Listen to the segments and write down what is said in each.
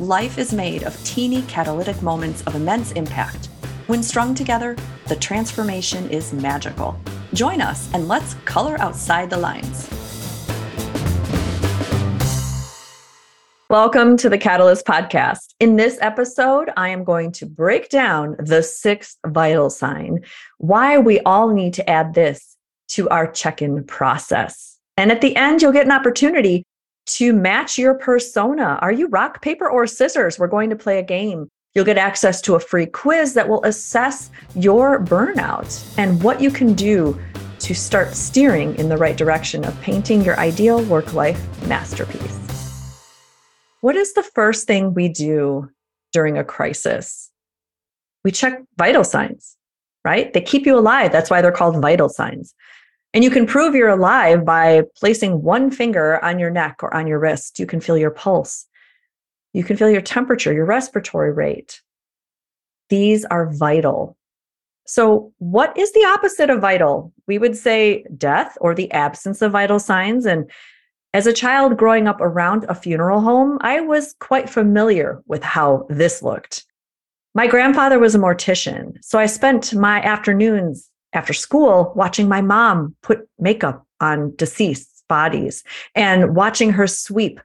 Life is made of teeny catalytic moments of immense impact. When strung together, the transformation is magical. Join us and let's color outside the lines. Welcome to the Catalyst Podcast. In this episode, I am going to break down the sixth vital sign, why we all need to add this to our check in process. And at the end, you'll get an opportunity to match your persona. Are you rock, paper, or scissors? We're going to play a game. You'll get access to a free quiz that will assess your burnout and what you can do to start steering in the right direction of painting your ideal work life masterpiece. What is the first thing we do during a crisis? We check vital signs, right? They keep you alive. That's why they're called vital signs. And you can prove you're alive by placing one finger on your neck or on your wrist. You can feel your pulse. You can feel your temperature, your respiratory rate. These are vital. So, what is the opposite of vital? We would say death or the absence of vital signs. And as a child growing up around a funeral home, I was quite familiar with how this looked. My grandfather was a mortician, so I spent my afternoons after school watching my mom put makeup on deceased bodies and watching her sweep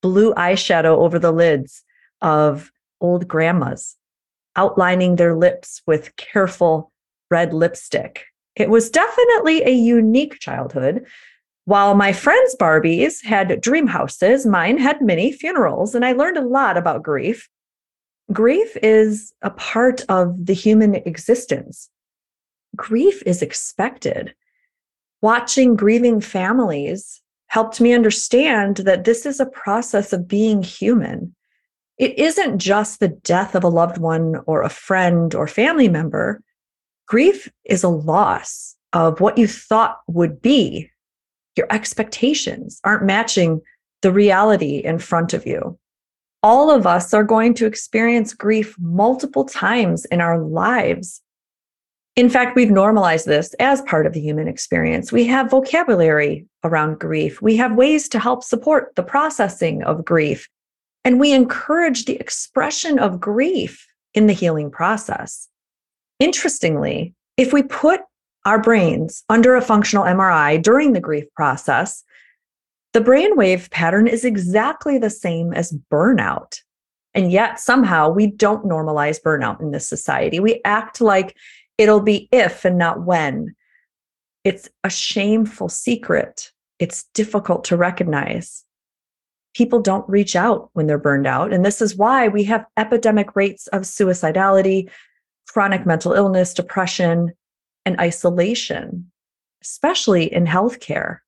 blue eyeshadow over the lids of old grandmas, outlining their lips with careful red lipstick. It was definitely a unique childhood. While my friends' Barbies had dream houses, mine had many funerals, and I learned a lot about grief. Grief is a part of the human existence grief is expected. Watching grieving families helped me understand that this is a process of being human. It isn't just the death of a loved one or a friend or family member. Grief is a loss of what you thought would be. Your expectations aren't matching the reality in front of you. All of us are going to experience grief multiple times in our lives. In fact, we've normalized this as part of the human experience. We have vocabulary around grief. We have ways to help support the processing of grief. And we encourage the expression of grief in the healing process. Interestingly, if we put our brains under a functional MRI during the grief process, the brainwave pattern is exactly the same as burnout. And yet, somehow, we don't normalize burnout in this society. We act like It'll be if and not when. It's a shameful secret. It's difficult to recognize. People don't reach out when they're burned out. And this is why we have epidemic rates of suicidality, chronic mental illness, depression, and isolation, especially in healthcare.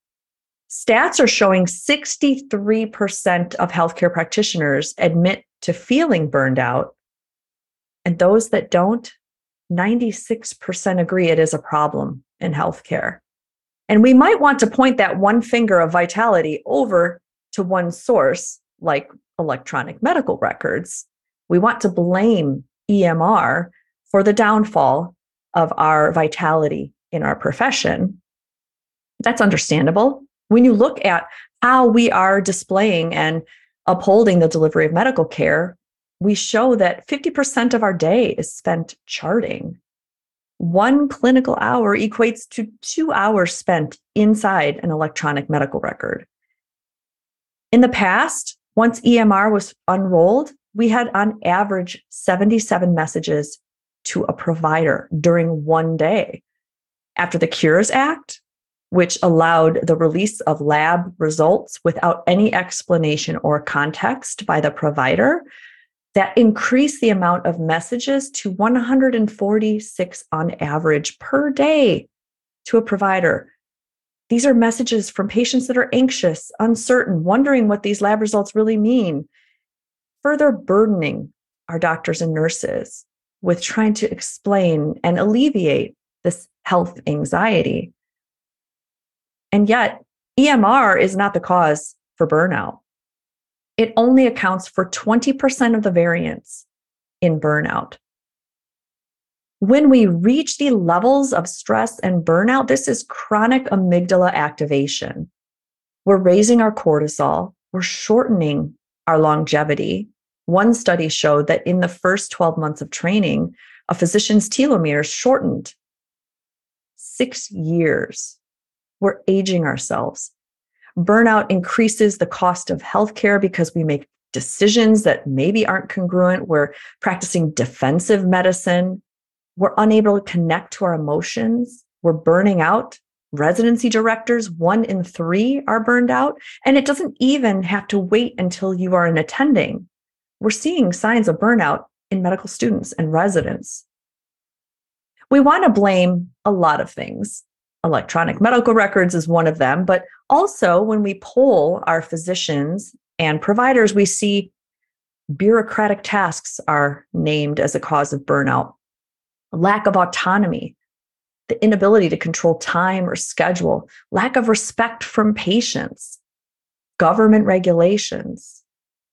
Stats are showing 63% of healthcare practitioners admit to feeling burned out. And those that don't 96% agree it is a problem in healthcare. And we might want to point that one finger of vitality over to one source, like electronic medical records. We want to blame EMR for the downfall of our vitality in our profession. That's understandable. When you look at how we are displaying and upholding the delivery of medical care, we show that 50% of our day is spent charting. One clinical hour equates to two hours spent inside an electronic medical record. In the past, once EMR was unrolled, we had on average 77 messages to a provider during one day. After the Cures Act, which allowed the release of lab results without any explanation or context by the provider, that increased the amount of messages to 146 on average per day to a provider. These are messages from patients that are anxious, uncertain, wondering what these lab results really mean, further burdening our doctors and nurses with trying to explain and alleviate this health anxiety. And yet, EMR is not the cause for burnout. It only accounts for 20% of the variance in burnout. When we reach the levels of stress and burnout, this is chronic amygdala activation. We're raising our cortisol, we're shortening our longevity. One study showed that in the first 12 months of training, a physician's telomeres shortened six years. We're aging ourselves. Burnout increases the cost of healthcare because we make decisions that maybe aren't congruent. We're practicing defensive medicine we're unable to connect to our emotions. We're burning out. Residency directors, one in three are burned out. And it doesn't even have to wait until you are an attending. We're seeing signs of burnout in medical students and residents. We want to blame a lot of things. Electronic medical records is one of them, but also when we poll our physicians and providers, we see bureaucratic tasks are named as a cause of burnout lack of autonomy, the inability to control time or schedule, lack of respect from patients, government regulations,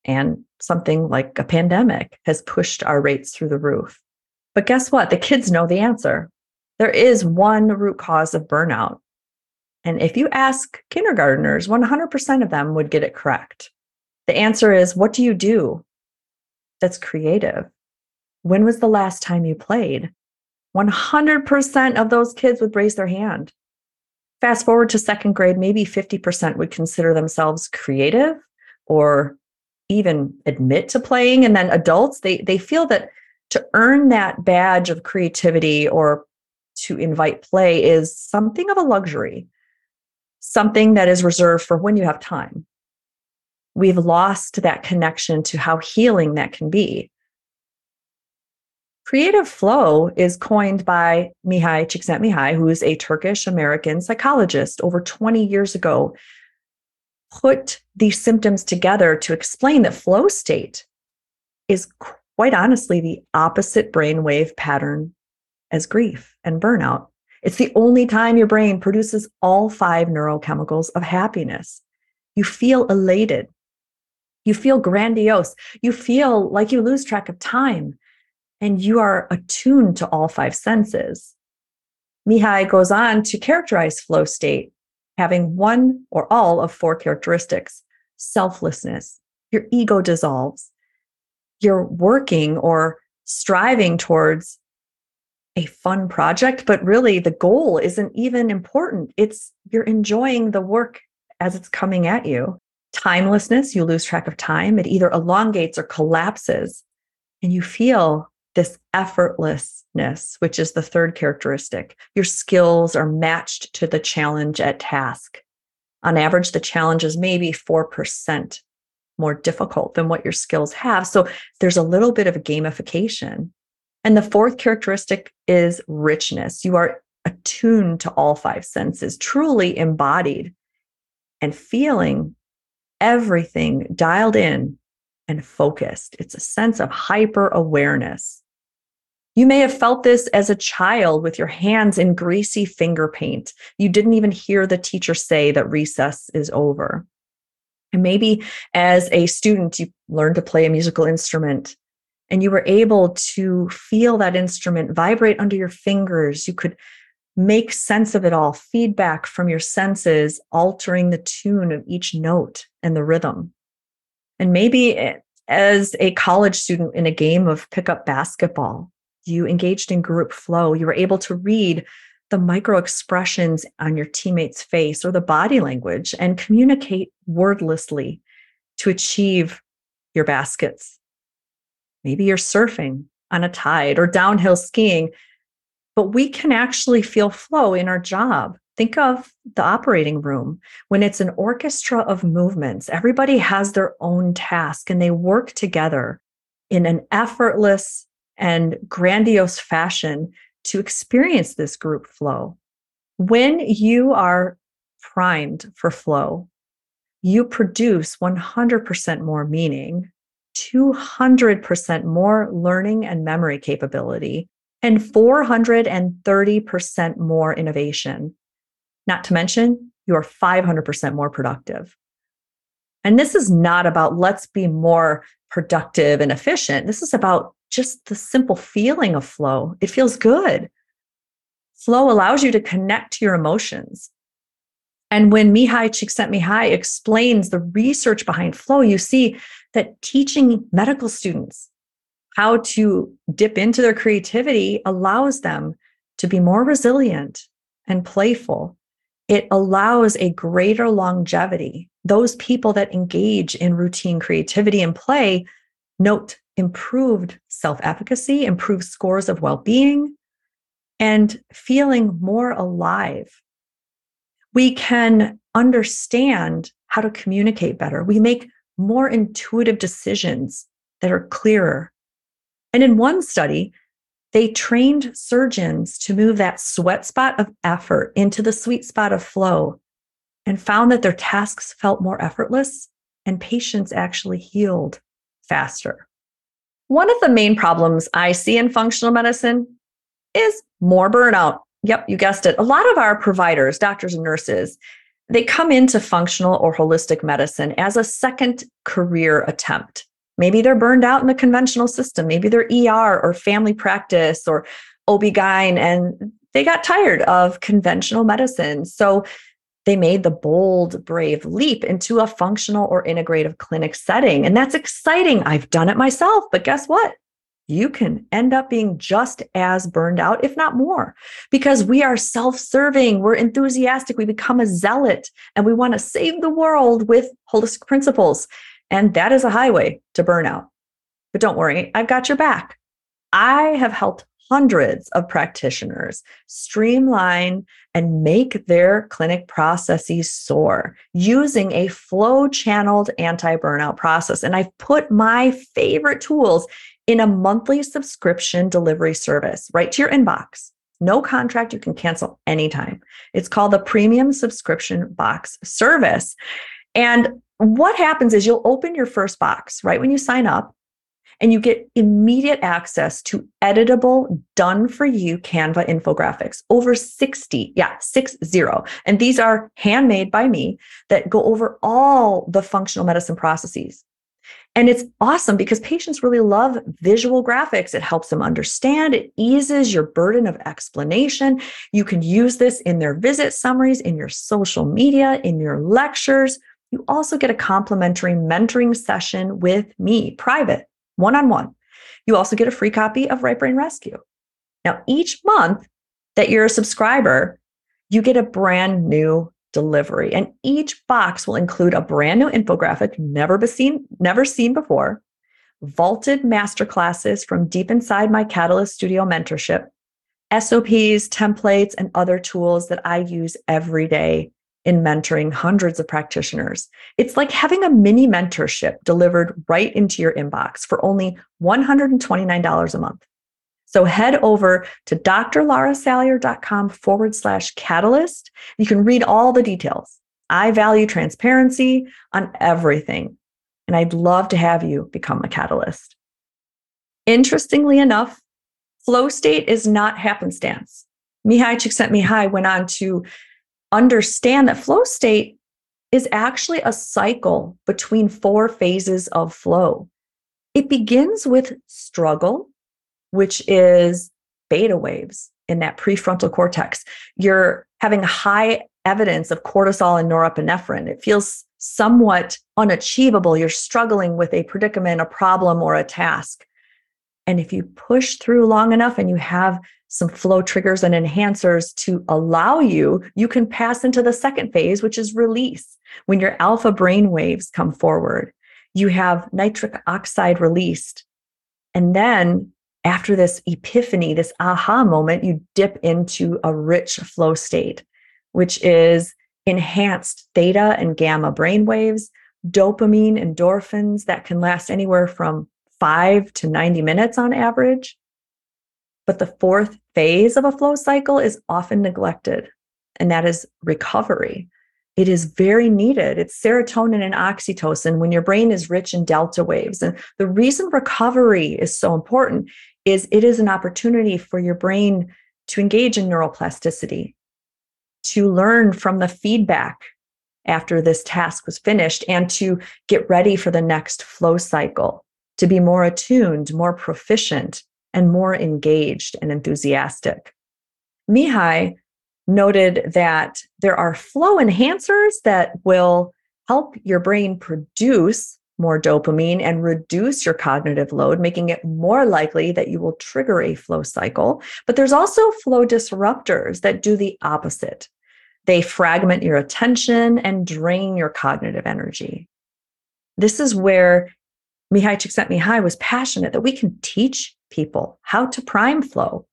and something like a pandemic has pushed our rates through the roof. But guess what? The kids know the answer. There is one root cause of burnout. And if you ask kindergarteners, 100% of them would get it correct. The answer is what do you do that's creative? When was the last time you played? 100% of those kids would raise their hand. Fast forward to second grade, maybe 50% would consider themselves creative or even admit to playing. And then adults, they, they feel that to earn that badge of creativity or to invite play is something of a luxury, something that is reserved for when you have time. We've lost that connection to how healing that can be. Creative flow is coined by Mihaly Csikszentmihalyi, who is a Turkish American psychologist over 20 years ago, put these symptoms together to explain that flow state is quite honestly the opposite brainwave pattern as grief and burnout. It's the only time your brain produces all five neurochemicals of happiness. You feel elated. You feel grandiose. You feel like you lose track of time and you are attuned to all five senses. Mihaly goes on to characterize flow state having one or all of four characteristics selflessness, your ego dissolves, you're working or striving towards a fun project, but really the goal isn't even important. It's you're enjoying the work as it's coming at you. Timelessness, you lose track of time. It either elongates or collapses, and you feel this effortlessness, which is the third characteristic. Your skills are matched to the challenge at task. On average, the challenge is maybe 4% more difficult than what your skills have. So there's a little bit of a gamification. And the fourth characteristic is richness. You are attuned to all five senses, truly embodied and feeling everything dialed in and focused. It's a sense of hyper awareness. You may have felt this as a child with your hands in greasy finger paint. You didn't even hear the teacher say that recess is over. And maybe as a student, you learned to play a musical instrument and you were able to feel that instrument vibrate under your fingers. You could make sense of it all, feedback from your senses, altering the tune of each note and the rhythm. And maybe eh, as a college student in a game of pickup basketball, you engaged in group flow. You were able to read the micro expressions on your teammate's face or the body language and communicate wordlessly to achieve your baskets. Maybe you're surfing on a tide or downhill skiing, but we can actually feel flow in our job. Think of the operating room when it's an orchestra of movements. Everybody has their own task and they work together in an effortless and grandiose fashion to experience this group flow. When you are primed for flow, you produce 100% more meaning 200% more learning and memory capability and 430% more innovation. Not to mention, you're 500% more productive. And this is not about let's be more productive and efficient. This is about just the simple feeling of flow. It feels good. Flow allows you to connect to your emotions. And when Mihaly Csikszentmihalyi explains the research behind flow, you see that teaching medical students how to dip into their creativity allows them to be more resilient and playful. It allows a greater longevity. Those people that engage in routine creativity and play note improved self efficacy, improved scores of well being, and feeling more alive. We can understand how to communicate better. We make more intuitive decisions that are clearer. And in one study, they trained surgeons to move that sweat spot of effort into the sweet spot of flow and found that their tasks felt more effortless and patients actually healed faster. One of the main problems I see in functional medicine is more burnout. Yep, you guessed it. A lot of our providers, doctors and nurses, they come into functional or holistic medicine as a second career attempt. Maybe they're burned out in the conventional system. Maybe they're ER or family practice or OB-GYN and they got tired of conventional medicine. So they made the bold, brave leap into a functional or integrative clinic setting. And that's exciting. I've done it myself, but guess what? You can end up being just as burned out, if not more, because we are self serving, we're enthusiastic, we become a zealot, and we want to save the world with holistic principles. And that is a highway to burnout. But don't worry, I've got your back. I have helped hundreds of practitioners streamline and make their clinic processes soar using a flow channeled anti burnout process. And I've put my favorite tools in a monthly subscription delivery service right to your inbox. No contract, you can cancel anytime. It's called the Premium Subscription Box Service. And what happens is you'll open your first box right when you sign up and you get immediate access to editable, done for you Canva infographics. Over 60, yeah, six zero. And these are handmade by me that go over all the functional medicine processes. And it's awesome because patients really love visual graphics. It helps them understand, it eases your burden of explanation. You can use this in their visit summaries, in your social media, in your lectures. You also get a complimentary mentoring session with me, private one on one. You also get a free copy of Right Brain Rescue. Now, each month that you're a subscriber, you get a brand new delivery. And each box will include a brand new infographic, never be seen, never seen before, vaulted masterclasses from deep inside my Catalyst Studio mentorship, SOPs, templates, and other tools that I use every day in mentoring hundreds of practitioners. It's like having a mini mentorship delivered right into your inbox for only $129 a month. So head over to drlarasalyer.com forward slash catalyst. You can read all the details. I value transparency on everything, and I'd love to have you become a catalyst. Interestingly enough, flow state is not happenstance. Mihaly Csikszentmihalyi went on to understand that flow state is actually a cycle between four phases of flow. It begins with struggle, which is beta waves in that prefrontal cortex. You're having high evidence of cortisol and norepinephrine. It feels somewhat unachievable. You're struggling with a predicament, a problem, or a task. And if you push through long enough and you have some flow triggers and enhancers to allow you, you can pass into the second phase, which is release. When your alpha brain waves come forward, you have nitric oxide released. And then after this epiphany, this aha moment, you dip into a rich flow state, which is enhanced theta and gamma brain waves, dopamine, endorphins that can last anywhere from five to 90 minutes on average. But the fourth phase of a flow cycle is often neglected, and that is recovery. It is very needed. It's serotonin and oxytocin when your brain is rich in delta waves. And the reason recovery is so important is it is an opportunity for your brain to engage in neuroplasticity, to learn from the feedback after this task was finished, and to get ready for the next flow cycle, to be more attuned, more proficient, and more engaged and enthusiastic. Mihaly noted that there are flow enhancers that will help your brain produce more dopamine and reduce your cognitive load, making it more likely that you will trigger a flow cycle. But there's also flow disruptors that do the opposite. They fragment your attention and drain your cognitive energy. This is where Mihaly Csikszentmihalyi was passionate that we can teach people how to prime flow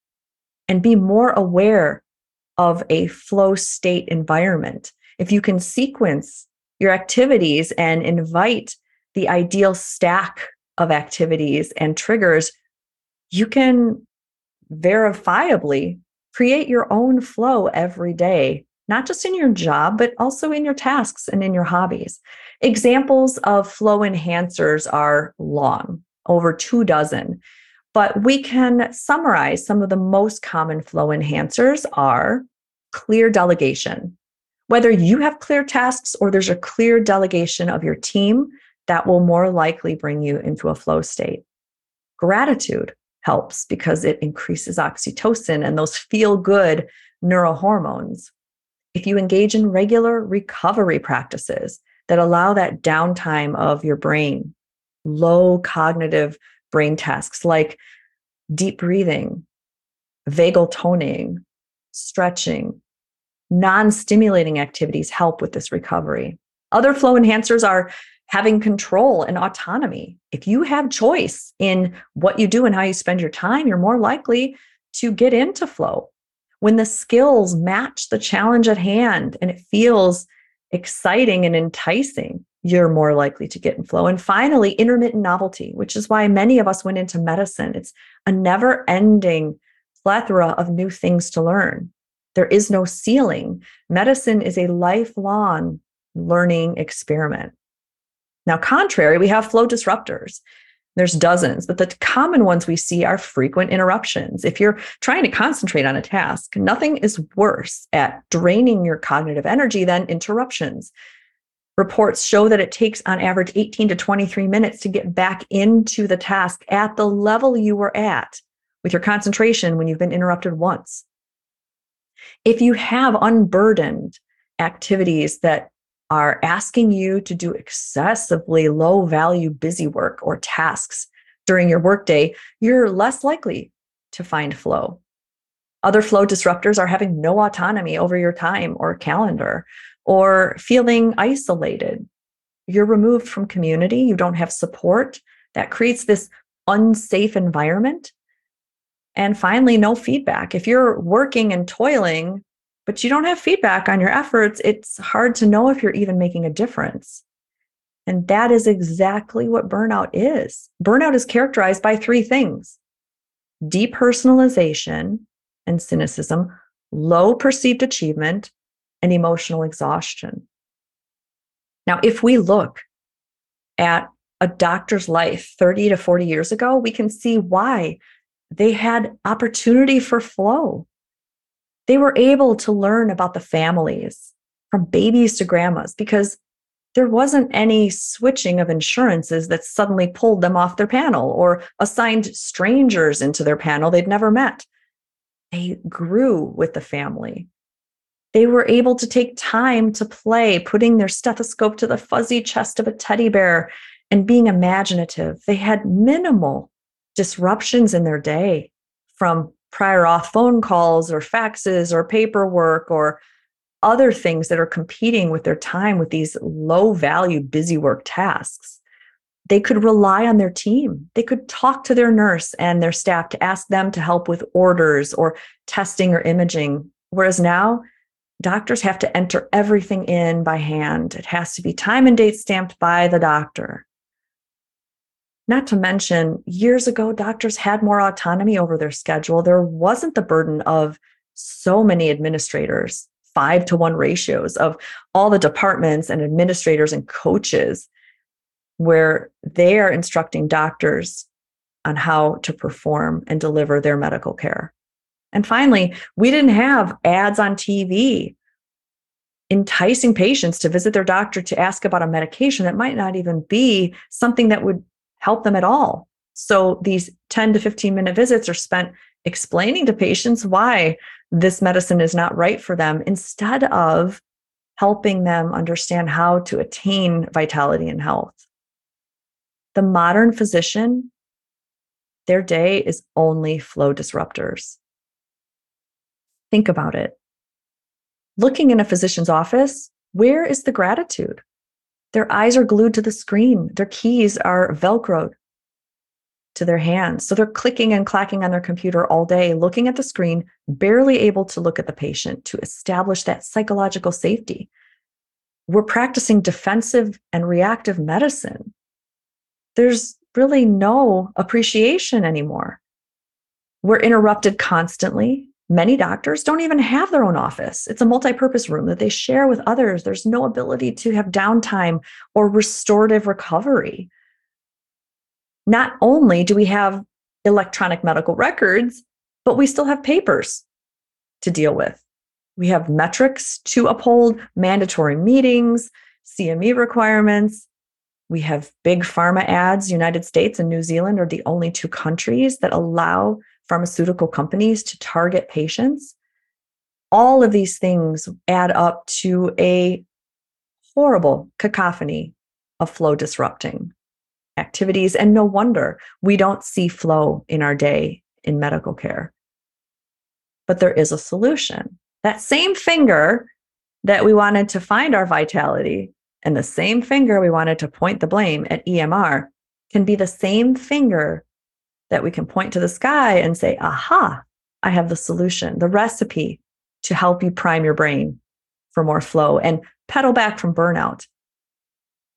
and be more aware of a flow state environment. If you can sequence your activities and invite the ideal stack of activities and triggers, you can verifiably create your own flow every day, not just in your job, but also in your tasks and in your hobbies. Examples of flow enhancers are long, over two dozen. But we can summarize some of the most common flow enhancers are clear delegation. Whether you have clear tasks or there's a clear delegation of your team, that will more likely bring you into a flow state. Gratitude helps because it increases oxytocin and those feel good neurohormones. If you engage in regular recovery practices that allow that downtime of your brain, low cognitive brain tasks like deep breathing, vagal toning, stretching, non stimulating activities help with this recovery. Other flow enhancers are having control and autonomy. If you have choice in what you do and how you spend your time, you're more likely to get into flow. When the skills match the challenge at hand and it feels exciting and enticing, you're more likely to get in flow. And finally, intermittent novelty, which is why many of us went into medicine. It's a never ending plethora of new things to learn. There is no ceiling. Medicine is a lifelong learning experiment. Now, contrary, we have flow disruptors. There's dozens, but the common ones we see are frequent interruptions. If you're trying to concentrate on a task, nothing is worse at draining your cognitive energy than interruptions. Reports show that it takes on average 18 to 23 minutes to get back into the task at the level you were at with your concentration when you've been interrupted once. If you have unburdened activities that are asking you to do excessively low value busy work or tasks during your workday, you're less likely to find flow. Other flow disruptors are having no autonomy over your time or calendar or feeling isolated. You're removed from community, you don't have support. That creates this unsafe environment. And finally, no feedback. If you're working and toiling, but you don't have feedback on your efforts, it's hard to know if you're even making a difference. And that is exactly what burnout is. Burnout is characterized by three things depersonalization and cynicism, low perceived achievement, and emotional exhaustion. Now, if we look at a doctor's life 30 to 40 years ago, we can see why they had opportunity for flow. They were able to learn about the families from babies to grandmas because there wasn't any switching of insurances that suddenly pulled them off their panel or assigned strangers into their panel they'd never met. They grew with the family. They were able to take time to play, putting their stethoscope to the fuzzy chest of a teddy bear and being imaginative. They had minimal disruptions in their day from prior auth phone calls or faxes or paperwork or other things that are competing with their time with these low value busy work tasks. They could rely on their team. They could talk to their nurse and their staff to ask them to help with orders or testing or imaging. Whereas now, doctors have to enter everything in by hand. It has to be time and date stamped by the doctor. Not to mention, years ago, doctors had more autonomy over their schedule. There wasn't the burden of so many administrators five to one ratios of all the departments and administrators and coaches where they are instructing doctors on how to perform and deliver their medical care. And finally, we didn't have ads on TV enticing patients to visit their doctor to ask about a medication that might not even be something that would help them at all. So these 10 to 15 minute visits are spent explaining to patients why this medicine is not right for them instead of helping them understand how to attain vitality and health. The modern physician, their day is only flow disruptors. Think about it. Looking in a physician's office, where is the gratitude? Their eyes are glued to the screen, their keys are Velcroed to their hands. So they're clicking and clacking on their computer all day, looking at the screen, barely able to look at the patient to establish that psychological safety. We're practicing defensive and reactive medicine. There's really no appreciation anymore. We're interrupted constantly. Many doctors don't even have their own office. It's a multi purpose room that they share with others. There's no ability to have downtime or restorative recovery. Not only do we have electronic medical records, but we still have papers to deal with. We have metrics to uphold, mandatory meetings, CME requirements. We have big pharma ads. United States and New Zealand are the only two countries that allow pharmaceutical companies to target patients. All of these things add up to a horrible cacophony of flow disrupting activities. And no wonder we don't see flow in our day in medical care. But there is a solution. That same finger that we wanted to find our vitality and the same finger we wanted to point the blame at EMR can be the same finger that we can point to the sky and say, aha, I have the solution, the recipe to help you prime your brain for more flow and pedal back from burnout.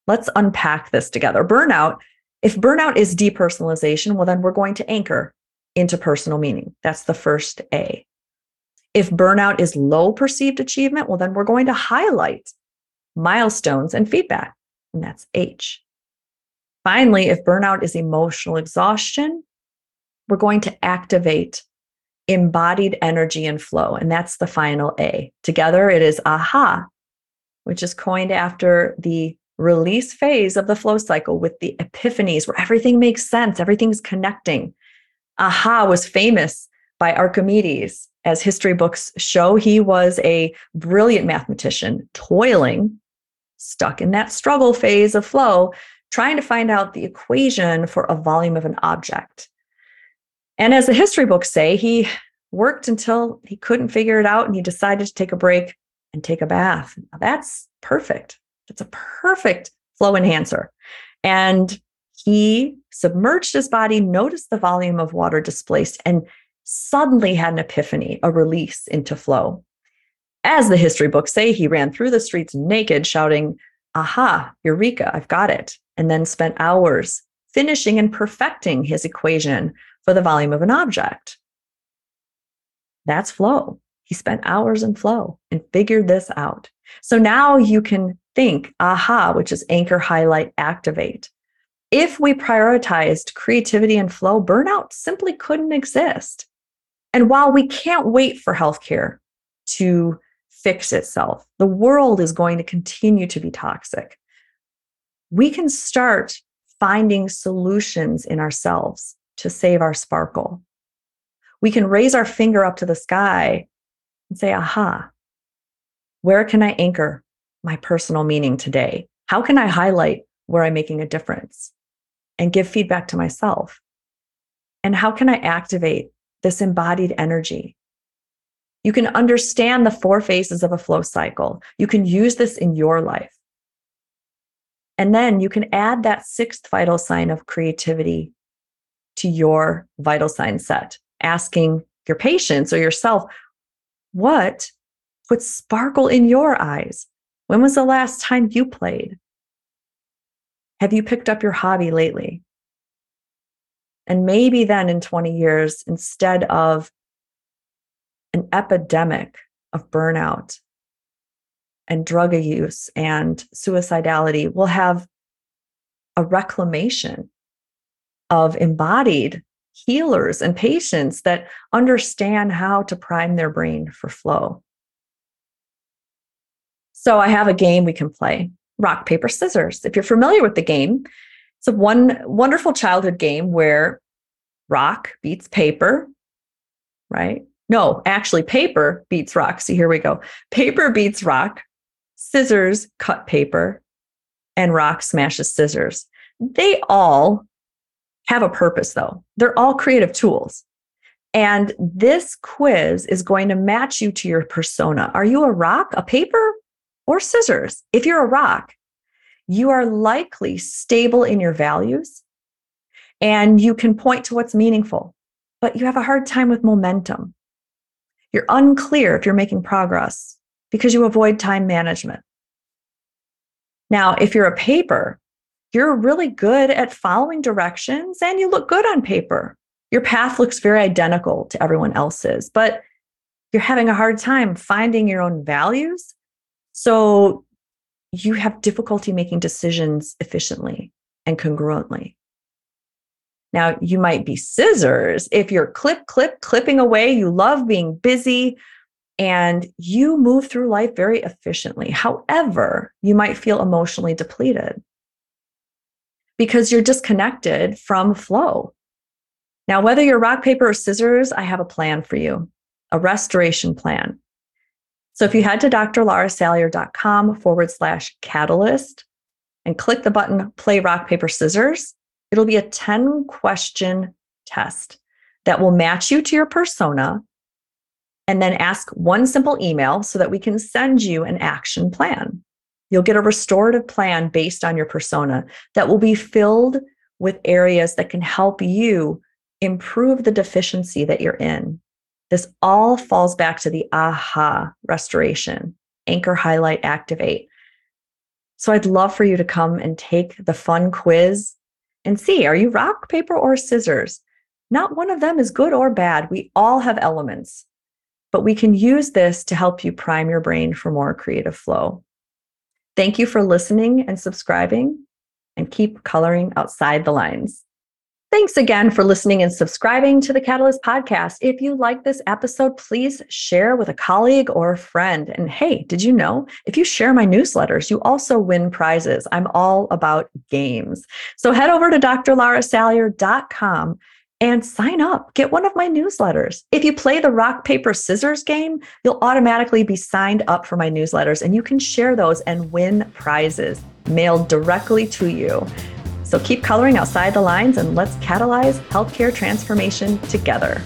Let's unpack this together. Burnout, if burnout is depersonalization, well, then we're going to anchor into personal meaning. That's the first A. If burnout is low perceived achievement, well, then we're going to highlight milestones and feedback, and that's H. Finally, if burnout is emotional exhaustion, we're going to activate embodied energy and flow. And that's the final A. Together, it is AHA, which is coined after the release phase of the flow cycle with the epiphanies where everything makes sense, everything's connecting. AHA was famous by Archimedes. As history books show, he was a brilliant mathematician, toiling, stuck in that struggle phase of flow, trying to find out the equation for a volume of an object. And as the history books say, he worked until he couldn't figure it out and he decided to take a break and take a bath. Now, that's perfect. That's a perfect flow enhancer. And he submerged his body, noticed the volume of water displaced, and suddenly had an epiphany, a release into flow. As the history books say, he ran through the streets naked, shouting, Aha, Eureka, I've got it. And then spent hours finishing and perfecting his equation for the volume of an object. That's flow. He spent hours in flow and figured this out. So now you can think aha, which is anchor, highlight, activate. If we prioritized creativity and flow, burnout simply couldn't exist. And while we can't wait for healthcare to fix itself, the world is going to continue to be toxic. We can start finding solutions in ourselves to save our sparkle. We can raise our finger up to the sky and say, aha, where can I anchor my personal meaning today? How can I highlight where I'm making a difference and give feedback to myself? And how can I activate this embodied energy? You can understand the four phases of a flow cycle. You can use this in your life. And then you can add that sixth vital sign of creativity to your vital sign set, asking your patients or yourself, what puts sparkle in your eyes? When was the last time you played? Have you picked up your hobby lately? And maybe then in 20 years, instead of an epidemic of burnout, and drug use and suicidality, we'll have a reclamation of embodied healers and patients that understand how to prime their brain for flow. So I have a game we can play rock, paper, scissors. If you're familiar with the game, it's a one wonderful childhood game where rock beats paper, right? No, actually, paper beats rock. See, here we go. Paper beats rock, scissors cut paper, and rock smashes scissors. They all have a purpose, though. They're all creative tools. And this quiz is going to match you to your persona. Are you a rock, a paper, or scissors? If you're a rock, you are likely stable in your values and you can point to what's meaningful, but you have a hard time with momentum. You're unclear if you're making progress because you avoid time management. Now, if you're a paper, you're really good at following directions and you look good on paper. Your path looks very identical to everyone else's, but you're having a hard time finding your own values. So you have difficulty making decisions efficiently and congruently. Now, you might be scissors if you're clip, clip, clipping away. You love being busy and you move through life very efficiently. However, you might feel emotionally depleted because you're disconnected from flow. Now, whether you're rock, paper, or scissors, I have a plan for you, a restoration plan. So if you head to drlarasalyer.com forward slash catalyst and click the button play rock, paper, scissors, It'll be a 10 question test that will match you to your persona and then ask one simple email so that we can send you an action plan. You'll get a restorative plan based on your persona that will be filled with areas that can help you improve the deficiency that you're in. This all falls back to the aha restoration, anchor, highlight, activate. So I'd love for you to come and take the fun quiz and see are you rock, paper, or scissors? Not one of them is good or bad. We all have elements, but we can use this to help you prime your brain for more creative flow. Thank you for listening and subscribing, and keep coloring outside the lines. Thanks again for listening and subscribing to the Catalyst Podcast. If you like this episode, please share with a colleague or a friend. And hey, did you know if you share my newsletters, you also win prizes? I'm all about games. So head over to drlarasalyer.com and sign up. Get one of my newsletters. If you play the rock, paper, scissors game, you'll automatically be signed up for my newsletters and you can share those and win prizes mailed directly to you. So keep coloring outside the lines and let's catalyze healthcare transformation together.